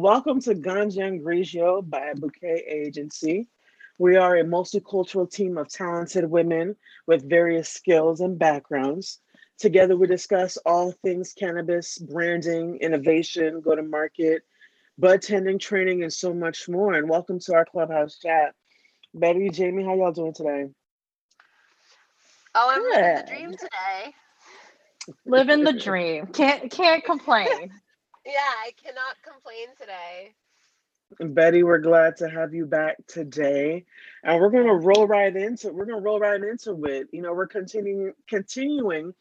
Welcome to Ganja and Grigio by Bouquet Agency. We are a multicultural team of talented women with various skills and backgrounds. Together, we discuss all things cannabis, branding, innovation, go to market, bud tending, training, and so much more. And welcome to our clubhouse chat. Betty, Jamie, how y'all doing today? Oh, I'm living the dream today. Living the dream. Can't can't complain. Yeah, I cannot complain today. Betty, we're glad to have you back today. And we're gonna roll right into we're gonna roll right into it. You know, we're continuing continuing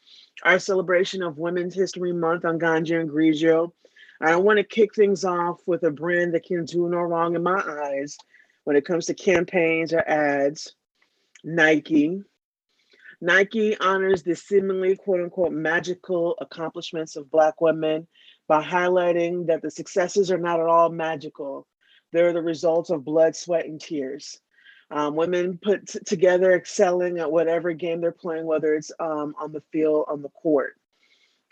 our celebration of Women's History Month on Ganja and Grigio. I want to kick things off with a brand that can do no wrong in my eyes when it comes to campaigns or ads. Nike. Nike honors the seemingly quote unquote magical accomplishments of Black women by highlighting that the successes are not at all magical. They're the results of blood, sweat, and tears. Um, women put t- together excelling at whatever game they're playing, whether it's um, on the field, on the court.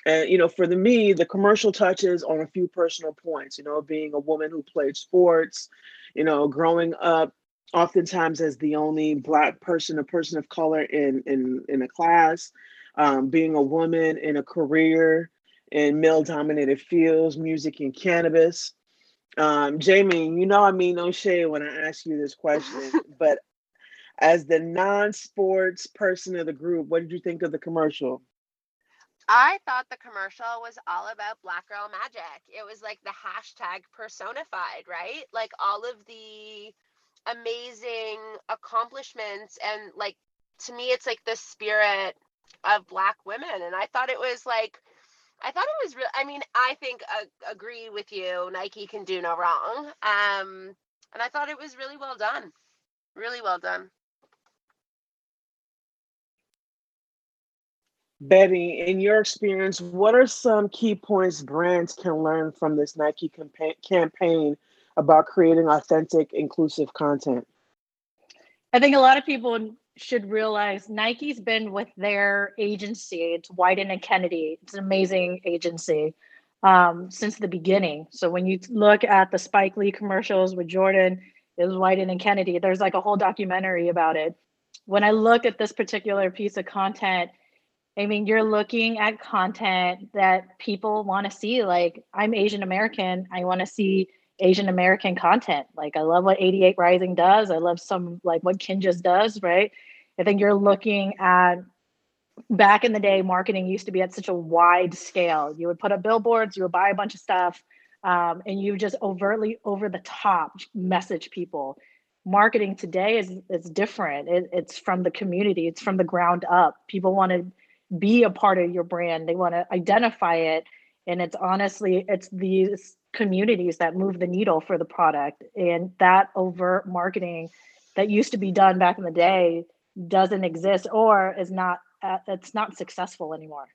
And, you know, for the, me, the commercial touches on a few personal points, you know, being a woman who played sports, you know, growing up oftentimes as the only black person, a person of color in, in, in a class, um, being a woman in a career, in male dominated fields, music and cannabis. Um, Jamie, you know I mean no shade when I ask you this question, but as the non-sports person of the group, what did you think of the commercial? I thought the commercial was all about Black Girl Magic. It was like the hashtag personified, right? Like all of the amazing accomplishments and like to me it's like the spirit of black women and I thought it was like I thought it was real. I mean, I think uh, agree with you. Nike can do no wrong. Um, and I thought it was really well done. Really well done. Betty, in your experience, what are some key points brands can learn from this Nike campa- campaign about creating authentic, inclusive content? I think a lot of people should realize Nike's been with their agency. It's Wieden and Kennedy. It's an amazing agency um, since the beginning. So when you look at the Spike Lee commercials with Jordan, it was Wieden and Kennedy. There's like a whole documentary about it. When I look at this particular piece of content, I mean, you're looking at content that people want to see. Like, I'm Asian American. I want to see Asian American content. Like I love what 88 Rising does. I love some like what Kinjaz does, right? I think you're looking at back in the day, marketing used to be at such a wide scale. You would put up billboards, you would buy a bunch of stuff, um, and you just overtly over the top message people. Marketing today is is different. It, it's from the community. It's from the ground up. People want to be a part of your brand. They want to identify it, and it's honestly it's these communities that move the needle for the product. And that overt marketing that used to be done back in the day doesn't exist or is not uh, it's not successful anymore.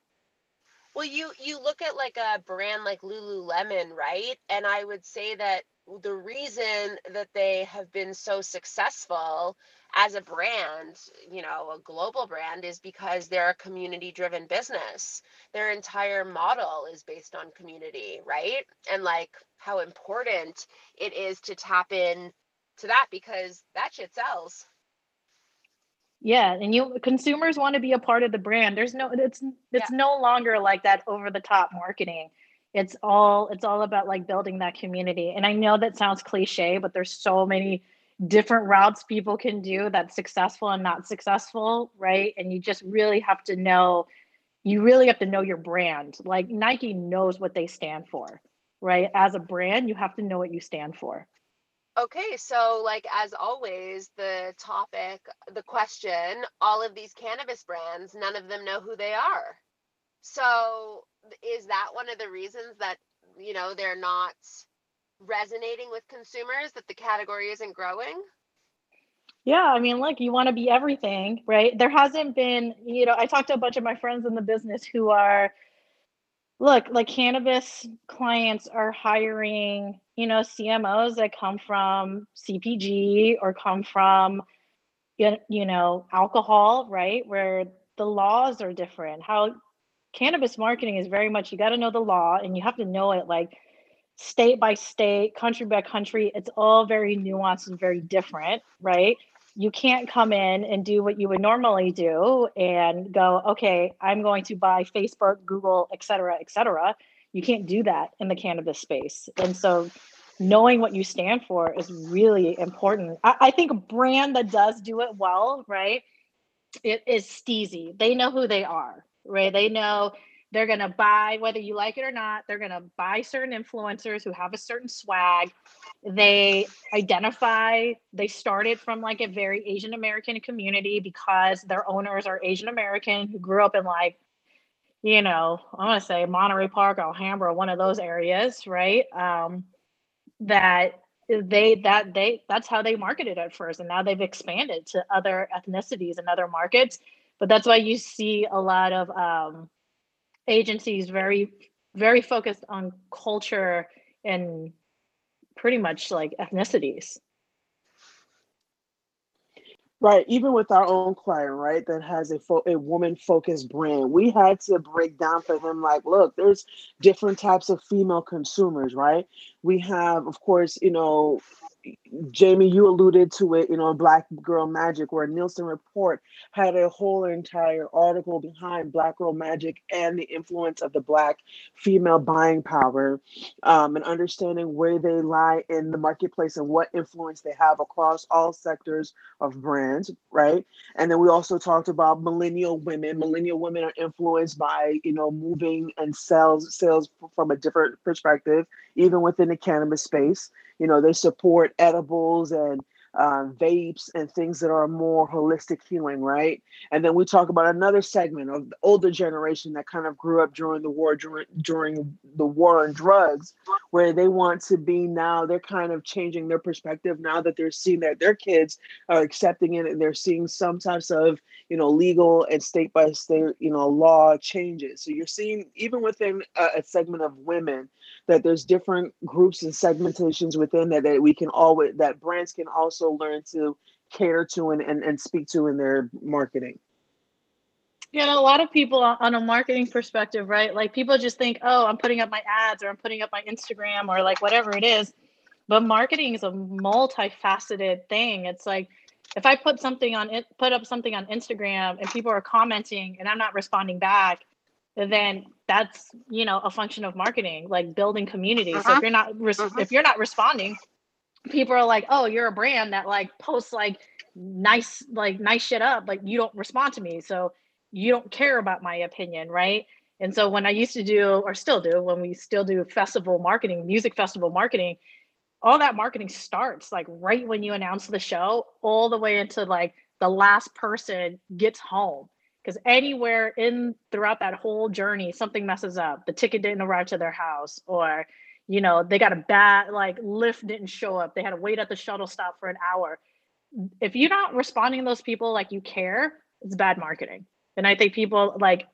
Well, you you look at like a brand like Lululemon, right? And I would say that the reason that they have been so successful as a brand, you know, a global brand, is because they're a community driven business. Their entire model is based on community, right? And like how important it is to tap in to that because that shit sells. Yeah, and you consumers want to be a part of the brand. There's no it's it's yeah. no longer like that over the top marketing. It's all it's all about like building that community. And I know that sounds cliche, but there's so many different routes people can do that's successful and not successful, right? And you just really have to know you really have to know your brand. Like Nike knows what they stand for, right? As a brand, you have to know what you stand for. Okay, so like as always, the topic, the question, all of these cannabis brands, none of them know who they are. So is that one of the reasons that, you know, they're not resonating with consumers that the category isn't growing? Yeah, I mean, like you want to be everything, right? There hasn't been, you know, I talked to a bunch of my friends in the business who are, look, like cannabis clients are hiring, you know, CMOs that come from CPG or come from, you know, alcohol, right? Where the laws are different. How cannabis marketing is very much, you got to know the law and you have to know it like state by state, country by country, it's all very nuanced and very different, right? You can't come in and do what you would normally do and go, okay, I'm going to buy Facebook, Google, et cetera, et cetera. You can't do that in the cannabis space. And so knowing what you stand for is really important. I, I think a brand that does do it well, right? It is STIIIZY. They know who they are, right? They know they're going to buy, whether you like it or not, they're going to buy certain influencers who have a certain swag. They identify, they started from like a very Asian American community because their owners are Asian American who grew up in like, you know, I want to say Monterey Park, Alhambra, one of those areas, right? Um, that they that they that's how they marketed at first and now they've expanded to other ethnicities and other markets but that's why you see a lot of um, agencies very very focused on culture and pretty much like ethnicities Right, even with our own client, right, that has a fo- a woman focused brand, we had to break down for them like, look, there's different types of female consumers, right? We have, of course, you know, Jamie, you alluded to it, you know, Black Girl Magic, where Nielsen Report had a whole entire article behind Black Girl Magic and the influence of the Black female buying power um, and understanding where they lie in the marketplace and what influence they have across all sectors of brands, right? And then we also talked about millennial women. Millennial women are influenced by, you know, moving and sales sales from a different perspective, even within the cannabis space you know they support edibles and um, vapes and things that are more holistic healing, right? And then we talk about another segment of the older generation that kind of grew up during the war, during, during the war on drugs, where they want to be now, they're kind of changing their perspective now that they're seeing that their kids are accepting it and they're seeing some types of, you know, legal and state by state, you know, law changes. So you're seeing, even within a, a segment of women, that there's different groups and segmentations within that that we can always that brands can also learn to cater to and, and, and speak to in their marketing. You know a lot of people on a marketing perspective right? Like people just think oh i'm putting up my ads or i'm putting up my instagram or like whatever it is. But marketing is a multifaceted thing. It's like if i put something on it put up something on instagram and people are commenting and i'm not responding back then that's you know a function of marketing like building community uh-huh. so if uh-huh. you're not res- uh-huh. if you're not responding people are like oh you're a brand that like posts like nice like nice shit up like you don't respond to me so you don't care about my opinion right and so when i used to do or still do when we still do festival marketing music festival marketing all that marketing starts like right when you announce the show all the way into like the last person gets home because anywhere in throughout that whole journey something messes up. The ticket didn't arrive to their house or you know they got a bad like Lyft didn't show up. They had to wait at the shuttle stop for an hour. If you're not responding to those people like you care it's bad marketing. And i think people like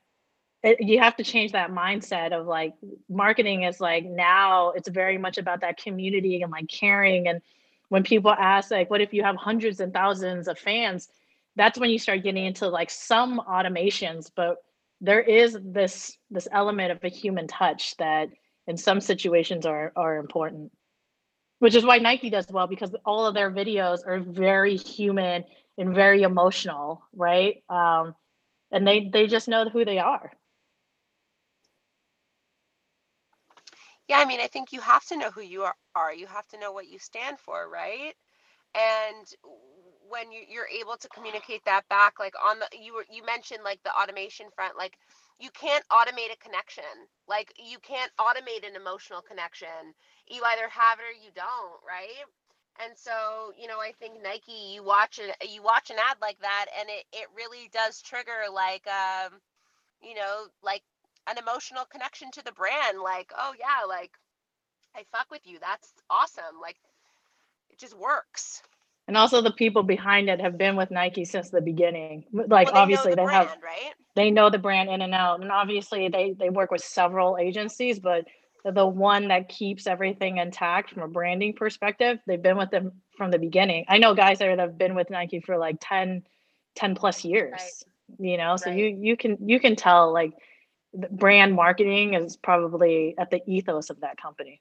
it, you have to change that mindset of like marketing is like now it's very much about that community and like caring. And when people ask like what if you have hundreds and thousands of fans that's when you start getting into like some automations but there is this this element of a human touch that in some situations are are important. Which is why nike does well because all of their videos are very human and very emotional right? Um, and they they just know who they are. Yeah i mean i think you have to know who you are, are you have to know what you stand for right? And when you, you're able to communicate that back like on the you were you mentioned like the automation front like you can't automate a connection. Like you can't automate an emotional connection. You either have it or you don't right? And so you know i think nike you watch it you watch an ad like that and it, it really does trigger like um you know like an emotional connection to the brand. Like oh yeah like i fuck with you. That's awesome. Like it just works and also the people behind it have been with Nike since the beginning. Like well, they obviously the they brand, have right? They know the brand in and out. And obviously they they work with several agencies, but the one that keeps everything intact from a branding perspective, they've been with them from the beginning. I know guys that have been with Nike for like 10 10 plus years. Right. You know, so right. you you can you can tell like brand marketing is probably at the ethos of that company.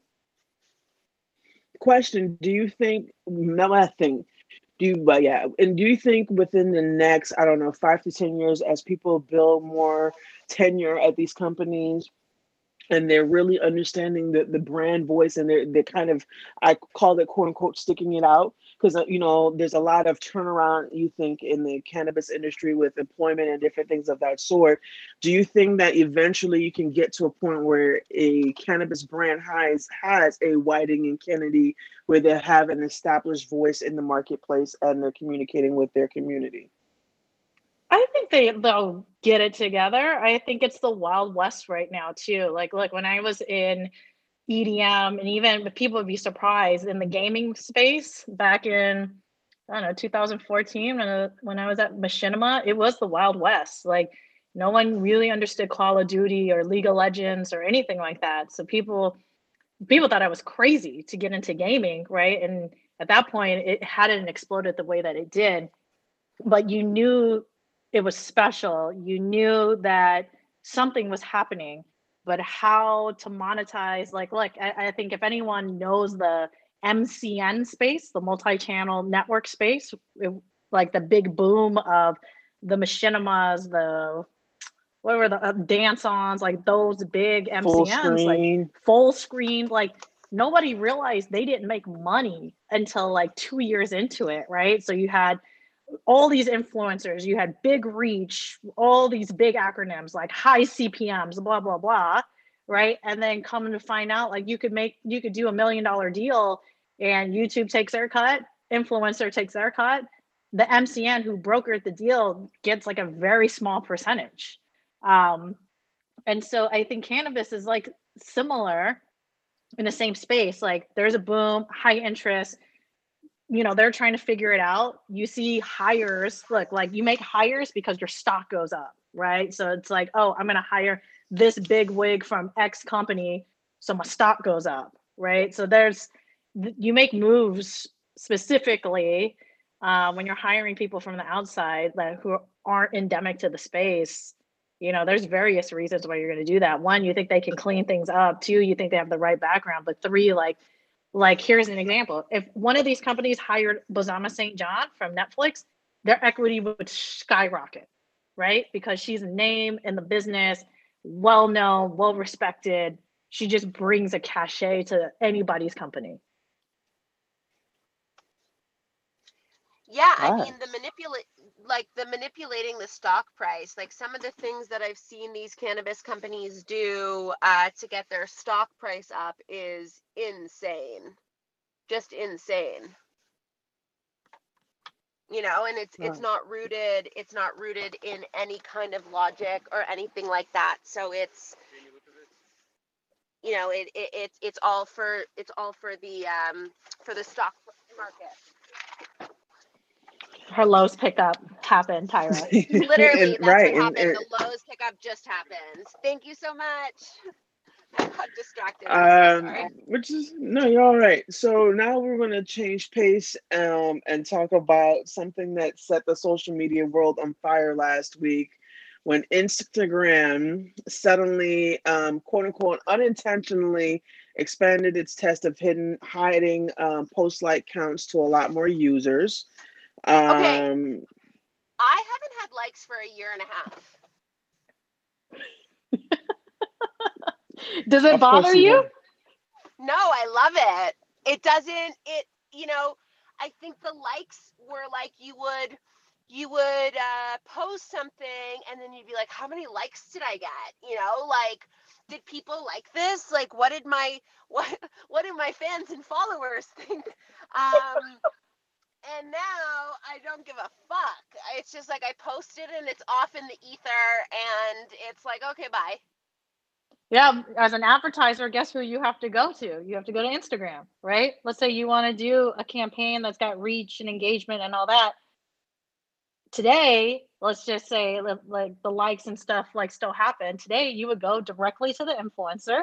question: Do you think? No, I think. Do you, but yeah, and do you think within the next, I don't know, five to ten years, as people build more tenure at these companies, and they're really understanding the, the brand voice and they're, they're kind of i call it quote unquote sticking it out because uh, you know there's a lot of turnaround you think in the cannabis industry with employment and different things of that sort do you think that eventually you can get to a point where a cannabis brand has has a Wieden and Kennedy where they have an established voice in the marketplace and they're communicating with their community I think they they'll get it together. I think it's the wild west right now too. Like look, when I was in EDM and even people would be surprised in the gaming space back in I don't know 2014 when I, when I was at Machinima, it was the wild west. Like no one really understood Call of Duty or League of Legends or anything like that. So people people thought I was crazy to get into gaming, right? And at that point it hadn't exploded the way that it did. But you knew it was special. You knew that something was happening, but how to monetize, like, look, I, I think if anyone knows the MCN space, the multi-channel network space, it, like the big boom of the machinimas, the what were the uh, DanceOns, like those big MCNs, like full screen, like nobody realized they didn't make money until like two years into it, right? So you had all these influencers, you had big reach, all these big acronyms like high CPMs, blah, blah, blah. Right. And then coming to find out like you could make, you could do a million dollar deal and YouTube takes their cut, influencer takes their cut. The MCN who brokered the deal gets like a very small percentage. Um, and so I think cannabis is like similar in the same space. Like there's a boom, high interest, you know they're trying to figure it out. You see hires look like you make hires because your stock goes up right? So it's like oh i'm going to hire this big wig from x company so my stock goes up right? So there's you make moves specifically uh, when you're hiring people from the outside that who aren't endemic to the space you know there's various reasons why you're going to do that. One you think they can clean things up. Two you think they have the right background. But three like like, here's an example. If one of these companies hired Bozoma St. John from Netflix, their equity would skyrocket, right? Because she's a name in the business, well known, well respected. She just brings a cachet to anybody's company. Yeah, I mean the manipulate like the manipulating the stock price, like some of the things that I've seen these cannabis companies do uh, to get their stock price up is insane, just insane. You know, and it's it's not rooted it's not rooted in any kind of logic or anything like that. So it's you know it, it it's it's all for it's all for the um for the stock market her Lowe's pickup happened, Tyra. Literally, that's right. what happened. And, and, the Lowe's pickup just happened. Thank you so much. I got distracted. Um, which is no, you're all right. So now we're going to change pace um, and talk about something that set the social media world on fire last week when Instagram suddenly, um, quote unquote, unintentionally expanded its test of hidden hiding um, post like counts to a lot more users. Okay. Um, I haven't had likes for a year and a half. Does it bother you? No, I love it. It doesn't. It you know, I think the likes were like you would you would uh, post something and then you'd be like, how many likes did I get? You know, like did people like this? Like what did my what what did my fans and followers think? Um and now I don't give a fuck. It's just like I post it and it's off in the ether and it's like, okay, bye. Yeah, as an advertiser, guess who you have to go to? You have to go to Instagram, right? Let's say you want to do a campaign that's got reach and engagement and all that. Today, let's just say like the likes and stuff like still happen. Today, you would go directly to the influencer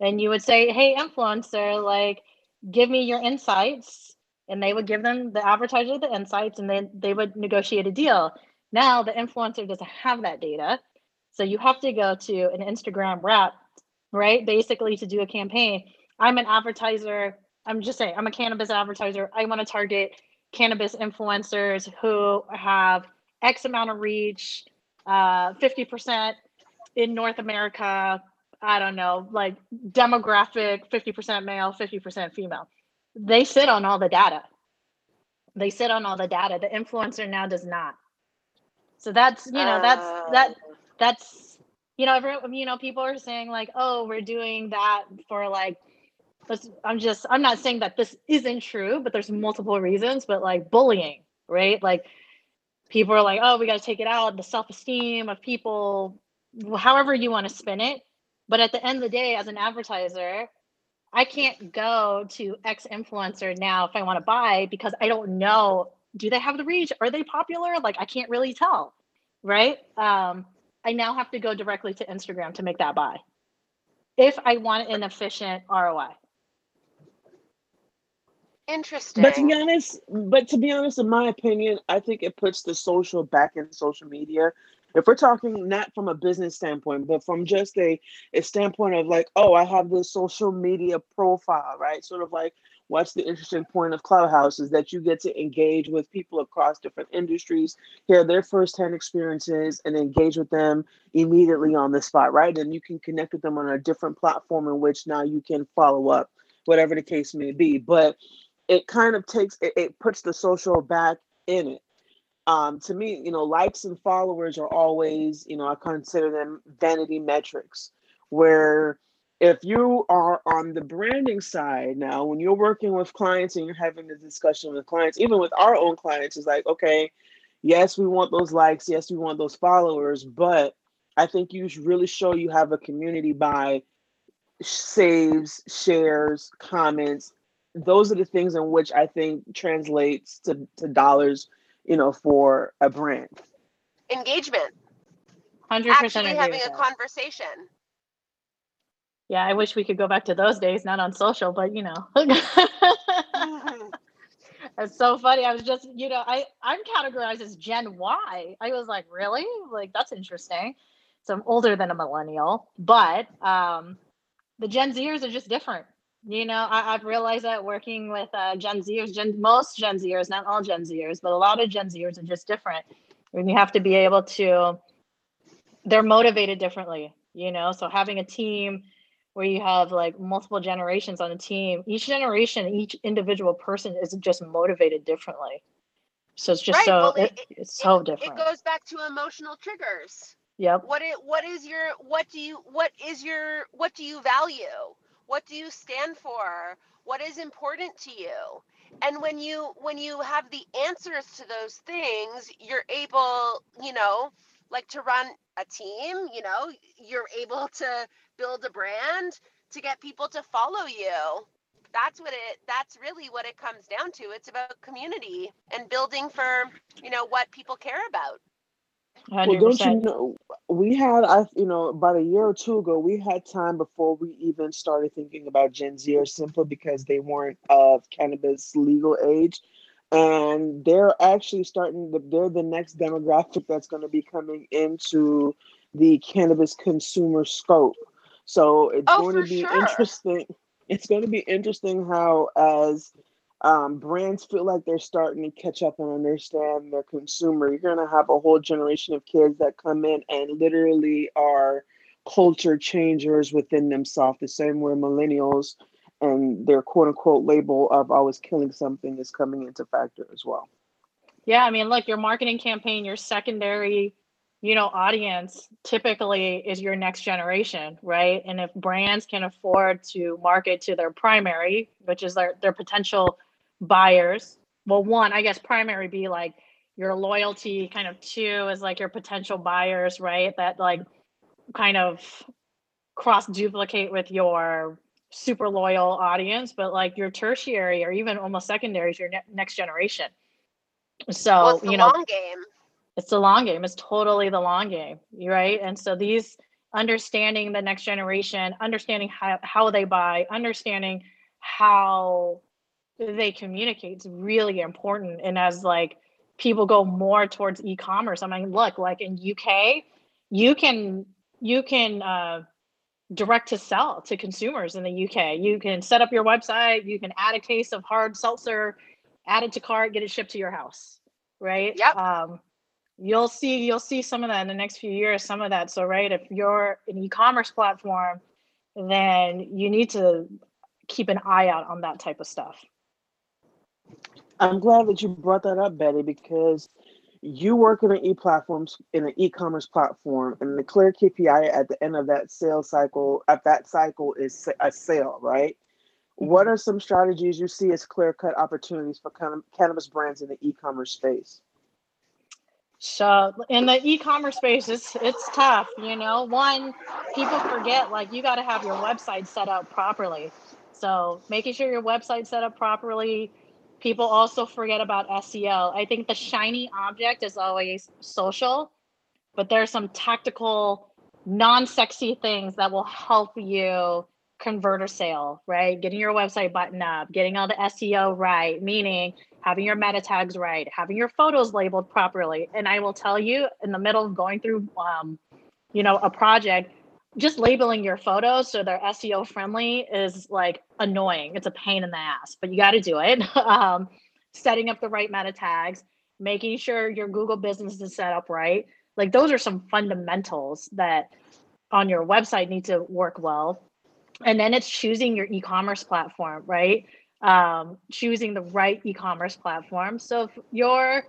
and you would say, "Hey influencer, like give me your insights and they would give them the advertiser the insights and then they would negotiate a deal. Now the influencer doesn't have that data. So you have to go to an Instagram rep, right? Basically to do a campaign. I'm an advertiser. I'm just saying, I'm a cannabis advertiser. I want to target cannabis influencers who have X amount of reach, uh, 50% in North America. I don't know, like demographic 50% male, 50% female. They sit on all the data. They sit on all the data. The influencer now does not. So that's, you know, that's oh. that Oh. that's you know, every you know, people are saying like, oh, we're doing that for like I'm just I'm not saying that this isn't true, but there's multiple reasons, but like bullying, right? Like people are like, oh, we got to take it out, the self-esteem of people, however you want to spin it. But at the end of the day, as an advertiser, I can't go to X influencer now if I want to buy because I don't know do they have the reach? Are they popular? Like I can't really tell, right? Um, I now have to go directly to Instagram to make that buy if I want an efficient ROI. Interesting. But to be honest, but to be honest, in my opinion, I think it puts the social back in social media. If we're talking not from a business standpoint, but from just a, a standpoint of like, oh, I have this social media profile, right? Sort of like what's the interesting point of Clubhouse is that you get to engage with people across different industries, hear their firsthand experiences, and engage with them immediately on the spot, right? And you can connect with them on a different platform in which now you can follow up, whatever the case may be. But it kind of takes it, it puts the social back in it. Um, to me, you know, likes and followers are always, you know, I consider them vanity metrics. Where if you are on the branding side now, when you're working with clients and you're having the discussion with clients, even with our own clients, it's like, okay, yes, we want those likes, yes, we want those followers, but I think you really show you have a community by saves, shares, comments, those are the things in which I think translates to, to dollars, you know, for a brand. Engagement. 100% Actually having a that. conversation. Yeah, I wish we could go back to those days, not on social, but you know. It's so funny. I was just, you know, I I'm categorized as Gen Y. I was like, really? Like that's interesting. So I'm older than a millennial, but um, the Gen Zers are just different. You know, I, I've realized that working with uh, Gen Zers, Gen most Gen Zers, not all Gen Zers, but a lot of Gen Zers are just different. And you have to be able to. They're motivated differently. You know, so having a team where you have like multiple generations on a team each generation each individual person is just motivated differently so it's just Right, so well, it, it- it's so it, different It goes back to emotional triggers. yep What it what is your what do you what is your what do you value? What do you stand for? What is important to you? And when you when you have the answers to those things, you're able, you know, like to run a team, you know, you're able to build a brand to get people to follow you. That's what it that's really what it comes down to. It's about community and building for, you know, what people care about. 100% Well, don't you know, we had, I, you know, about a year or two ago, we had time before we even started thinking about Gen Zers simply because they weren't of cannabis legal age. And they're actually starting, the, they're the next demographic that's going to be coming into the cannabis consumer scope. So it's Oh, going to be sure. interesting. It's going to be interesting how, as um, brands feel like they're starting to catch up and understand their consumer. You're going to have a whole generation of kids that come in and literally are culture changers within themselves, the same way millennials and their quote unquote label of always killing something is coming into factor as well. yeah i mean look your marketing campaign your secondary you know audience typically is your next generation right and if brands can afford to market to their primary which is their, their potential buyers. Well one i guess primary be like your loyalty kind of two is like your potential buyers right? That like kind of cross duplicate with your super loyal audience but like your tertiary or even almost secondary is your ne- next generation. So well, it's the you know long game. it's the long game. It's totally the long game right? And so these understanding the next generation understanding how, how they buy understanding how they communicate is really important and as like people go more towards e-commerce i mean look like in uk you can you can uh direct to sell to consumers in the UK. You can set up your website, you can add a case of hard seltzer, add it to cart, get it shipped to your house, right? Yep. Um, you'll see you'll see some of that in the next few years, some of that. So right, if you're an e-commerce platform, then you need to keep an eye out on that type of stuff. I'm glad that you brought that up, Betty, because you work in an e-platforms in an e-commerce platform, and the clear KPI at the end of that sales cycle, at that cycle, is a sale, right? What mm-hmm. are some strategies you see as clear-cut opportunities for cannabis brands in the e-commerce space? So in the e-commerce space, it's it's tough. You know, one people forget like you got to have your website set up properly. So making sure your website set up properly, people also forget about SEO. I think the shiny object is always social, but there's some tactical, non-sexy things that will help you convert a sale, right? Getting your website button up, getting all the SEO right, meaning having your meta tags right, having your photos labeled properly. And I will tell you, in the middle of going through, um, you know, a project, just labeling your photos so they're SEO friendly is like annoying. It's a pain in the ass, but you got to do it. um, setting up the right meta tags, making sure your Google business is set up right. Like those are some fundamentals that on your website need to work well. And then it's choosing your e-commerce platform, right? Um, choosing the right e-commerce platform. So if you're,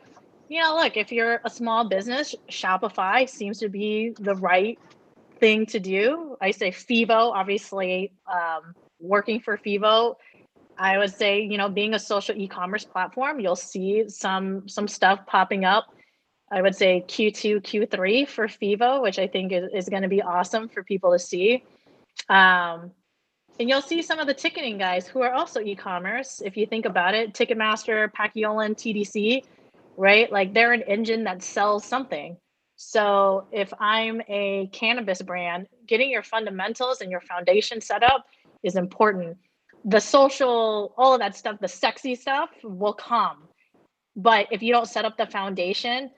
you know, look, if you're a small business, Shopify seems to be the right thing to do. I say Fivo, obviously, um, working for Fivo. I would say, you know, being a social e-commerce platform, you'll see some some stuff popping up. I would say Q2, Q3 for Fivo, which I think is, is going to be awesome for people to see. Um, and you'll see some of the ticketing guys who are also e-commerce. If you think about it, Ticketmaster, Paciolan, TDC, right? Like they're an engine that sells something. So if I'm a cannabis brand, getting your fundamentals and your foundation set up is important. The social, all of that stuff, the sexy stuff will come. But if you don't set up the foundation,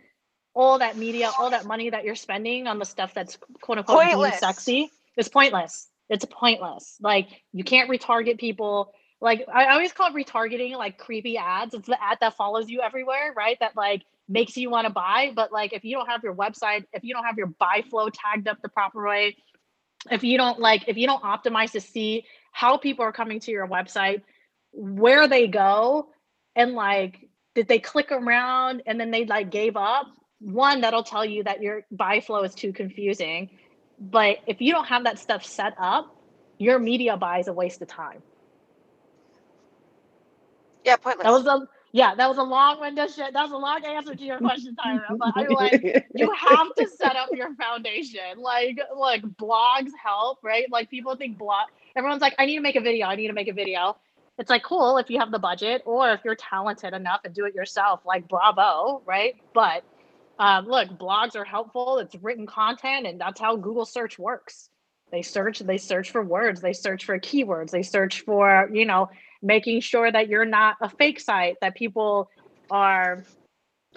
all that media, all that money that you're spending on the stuff that's quote unquote pointless. sexy is pointless. It's pointless. Like you can't retarget people. Like I always call it retargeting like creepy ads. It's the ad that follows you everywhere, right? That like makes you want to buy. But like if you don't have your website, if you don't have your buy flow tagged up the proper way, if you don't like, if you don't optimize to see how people are coming to your website, where they go, and like did they click around and then they like gave up? One, that'll tell you that your buy flow is too confusing. But if you don't have that stuff set up, your media buy is a waste of time. Yeah, pointless. That was a yeah, that was a long shit. That was a long answer to your question, Tyra. But I'm like you have to set up your foundation. Like, like blogs help, right? Like people think blog. Everyone's like, I need to make a video. I need to make a video. It's like cool if you have the budget, or if you're talented enough and do it yourself. Like bravo, right? But um, look, blogs are helpful. It's written content, and that's how Google search works. They search. They search for words. They search for keywords. They search for you know making sure that you're not a fake site that people are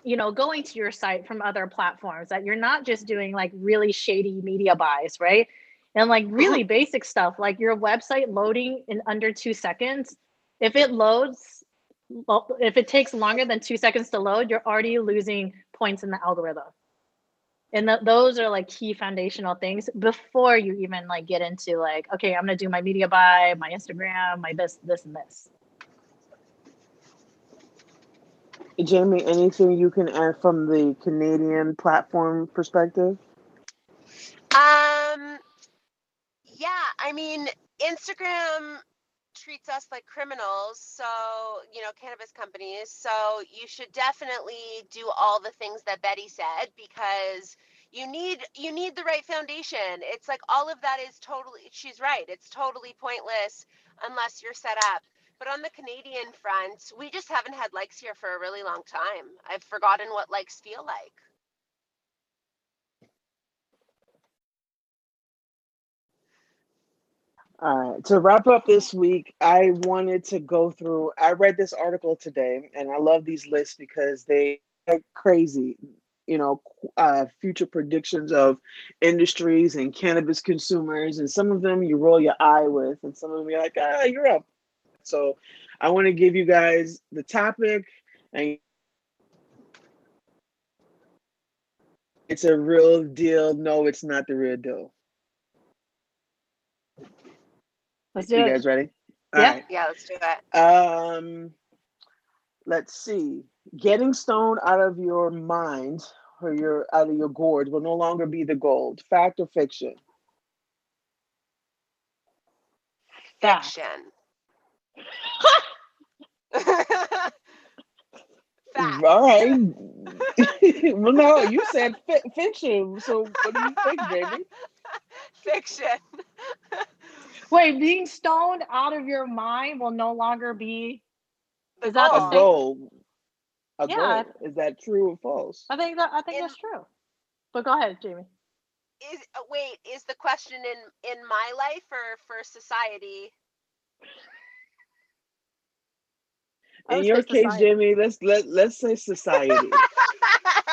you know going to your site from other platforms that you're not just doing like really shady media buys right? And like mm-hmm. really basic stuff like your website loading in under two seconds if it loads well, if it takes longer than two seconds to load you're already losing points in the algorithm and th- those are like key foundational things before you even like get into like okay i'm gonna do my media buy my instagram my this this and this. Jamie anything you can add from the canadian platform perspective? Um yeah i mean instagram treats us like criminals so you know cannabis companies. So you should definitely do all the things that betty said because you need you need the right foundation. It's like all of that is totally she's right it's totally pointless unless you're set up. But on the canadian front we just haven't had likes here for a really long time. I've forgotten what likes feel like Right. To wrap up this week, I wanted to go through. I read this article today, and I love these lists because they are crazy. you know, uh, future predictions of industries and cannabis consumers, and some of them you roll your eye with, and some of them you're like, ah, you're up. So, I want to give you guys the topic, and it's a real deal. No, it's not the real deal. Let's do You it. guys ready? Yeah. Yeah, let's do it. Um, let's see. Getting stoned out of your mind or your out of your gourd will no longer be the gold. Fact or fiction? Fact. Fiction. Fact. All right. well, no, you said fi- fiction. So what do you think, baby? Fiction. Wait, being stoned out of your mind will no longer be. Is that the A goal. goal. A Yeah. goal. Is that true or false? I think that I think In- that's true. But go ahead, Jamie. Is uh, wait, is the question in in my life or for society? In your case, society. Jimmy, let's let let's say society.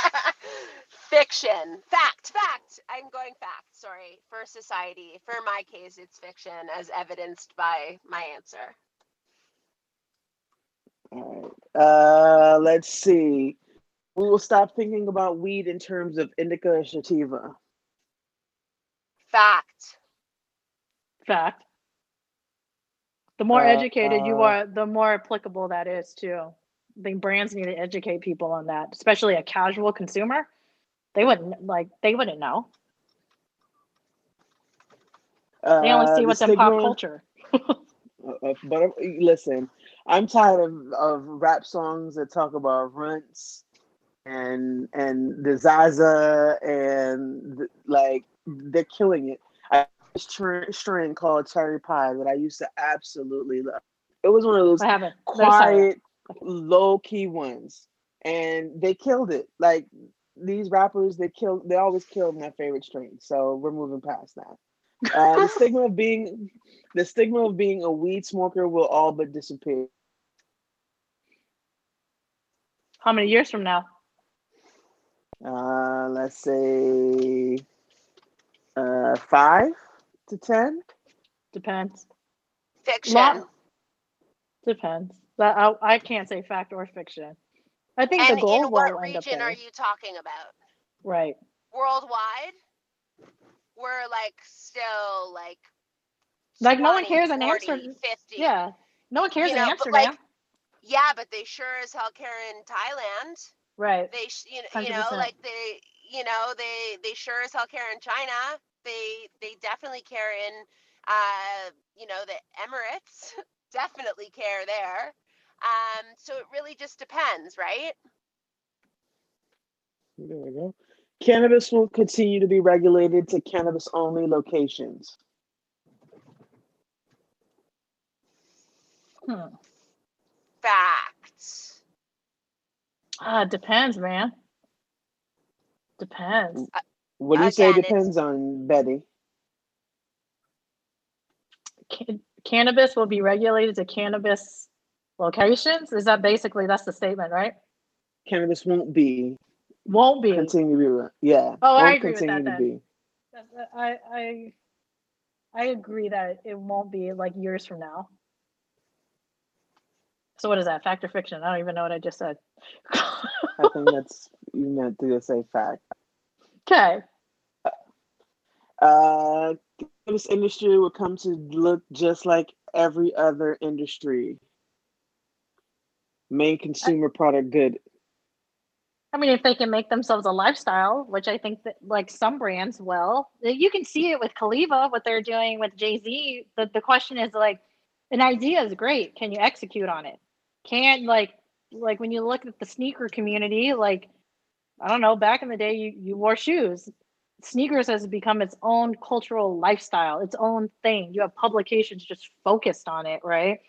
fiction. Fact. Fact. I'm going fact. Sorry. For society. For my case, it's fiction, as evidenced by my answer. All right. Uh, let's see. We will stop thinking about weed in terms of indica or sativa. Fact. Fact. The more Uh, educated you uh, are, the more applicable that is too. I think brands need to educate people on that, especially a casual consumer. They wouldn't like they wouldn't know. Uh, They only see what's in pop culture. Uh, but uh, listen, I'm tired of, of rap songs that talk about Runtz and and the Zaza and the, like they're killing it. I this tr- strain called Cherry Pie that I used to absolutely love. It was one of those. Quiet, low key ones, and they killed it. Like these rappers, they kill. They always kill my favorite strain. So we're moving past that. Uh, the stigma of being, the stigma of being a weed smoker will all but disappear. How many years from now? Uh, let's say uh, five to ten. Depends. Fiction. Lot- Depends. I, I can't say fact or fiction. I think and the goal in what region are you talking about? Right. Worldwide? We're like still like Like, no one 20, cares in 40, Amsterdam. 50. Yeah. No one cares You in know, Amsterdam. like, Yeah, but they sure as hell care in Thailand. right. They, sh- you know, you know, like they, you know, they, they sure as hell care in China. They, they definitely care in, uh, you know, the Emirates. definitely care there. Um, so it really just depends, right? There we go. Cannabis will continue to be regulated to cannabis only locations. Hmm. Facts. Ah, it depends, man. Depends. What do you say Again, it's- depends on Betty? Ca- cannabis will be regulated to cannabis locations. Is that basically that's the statement, right? Cannabis won't be Won't be. continue to be yeah. Oh, I agree with that then. be. I I I agree that it won't be like years from now. So what is that? Fact or fiction? I don't even know what I just said. I think that's you meant to say fact. okay. Uh, cannabis industry will come to look just like every other industry. Main consumer product good. I mean, if they can make themselves a lifestyle, which I think that like some brands will, eh, you can see it with Caliva, what they're doing with Jay Z. The, the question is like, an idea is great. Can you execute on it? Can't like, like when you look at the sneaker community, like, I don't know, back in the day, you, you wore shoes. Sneakers has become its own cultural lifestyle, its own thing. You have publications just focused on it, right?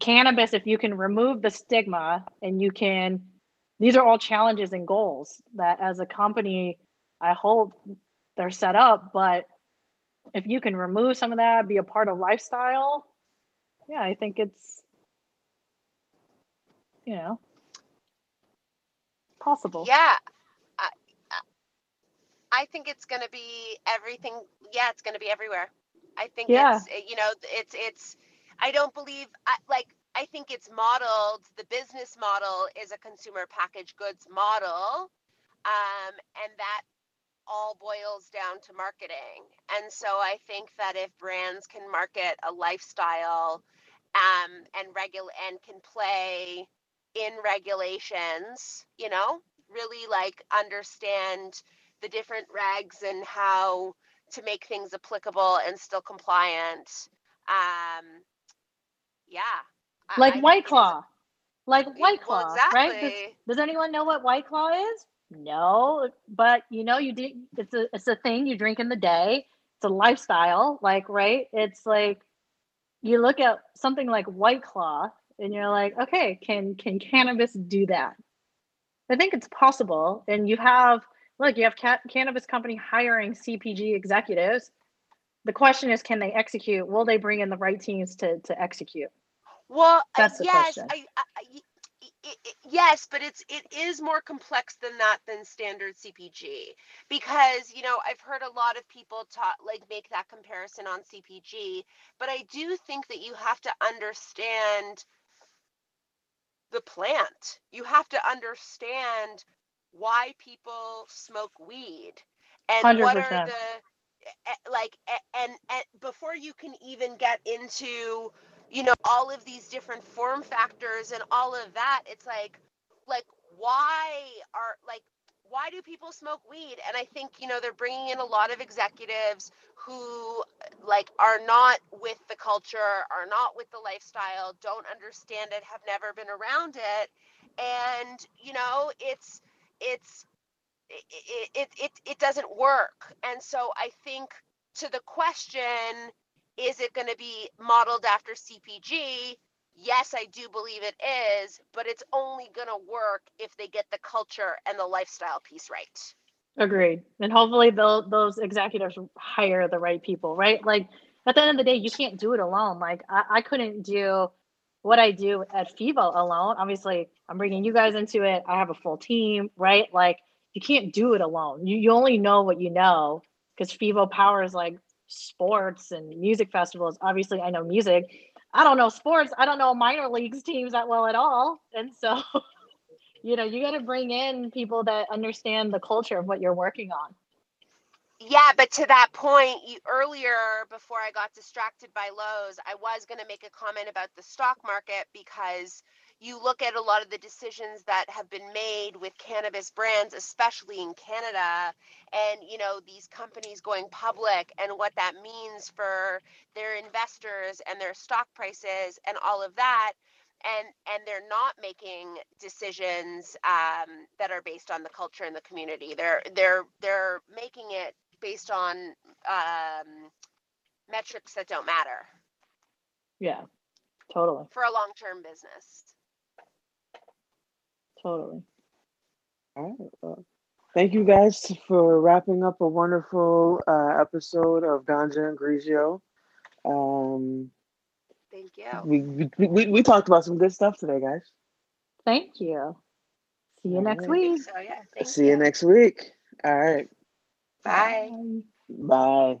Cannabis, if you can remove the stigma and you can these are all challenges and goals that as a company i hope they're set up but if you can remove some of that be a part of lifestyle yeah i think it's you know possible Yeah. I, I think it's going to be everything. Yeah, it's going to be everywhere. I think Yeah. it's you know it's it's. I don't believe I, like I think it's modeled. The business model is a consumer packaged goods model, um, and that all boils down to marketing. And so I think that if brands can market a lifestyle um, and regul and can play in regulations, you know, really like understand the different regs and how to make things applicable and still compliant. Um, yeah. Like I White think it is- Claw. Like White well, Claw, exactly. right? Does, does anyone know what White Claw is? No, but you know, you did. It's a it's a thing you drink in the day. It's a lifestyle, like right. It's like you look at something like White Claw, and you're like, okay, can can cannabis do that? I think it's possible, and you have look, you have ca- cannabis company hiring CPG executives. The question is, can they execute? Will they bring in the right teams to to execute? Well, That's the yes, question. I, I, yes, but it's it is more complex than that than standard CPG because you know I've heard a lot of people talk like make that comparison on CPG, but I do think that you have to understand the plant. You have to understand why people smoke weed and what are the like eh, and, and before you can even get into you know all of these different form factors and all of that it's like like why are like why do people smoke weed? And i think you know they're bringing in a lot of executives who like are not with the culture are not with the lifestyle don't understand it have never been around it. And you know it's it's it it, it, doesn't work and so i think to the question is it going to be modeled after cpg yes i do believe it is but it's only going to work if they get the culture and the lifestyle piece right Agreed. And hopefully those executives hire the right people, right? Like at the end of the day, you can't do it alone. Like I, I couldn't do what I do at FEVO alone. Obviously, I'm bringing you guys into it. I have a full team, right? Like you can't do it alone. You, you only know what you know because FEVO powers like sports and music festivals. Obviously, I know music. I don't know sports. I don't know minor leagues teams that well at all. And so you know you got to bring in people that understand the culture of what you're working on yeah but to that point you, earlier before i got distracted by lowe's i was going to make a comment about the stock market because you look at a lot of the decisions that have been made with cannabis brands especially in canada and you know these companies going public and what that means for their investors and their stock prices and all of that and and they're not making decisions um, that are based on the culture and the community. They're they're they're making it based on um, metrics that don't matter. Yeah totally. For a long-term business totally All right. Well, thank you guys for wrapping up a wonderful uh, episode of Ganja and Grigio. Um, thank you we, we, we, we talked about some good stuff today, guys. thank you see you next Alright. week so yeah See you next week. All right. bye Bye. Bye.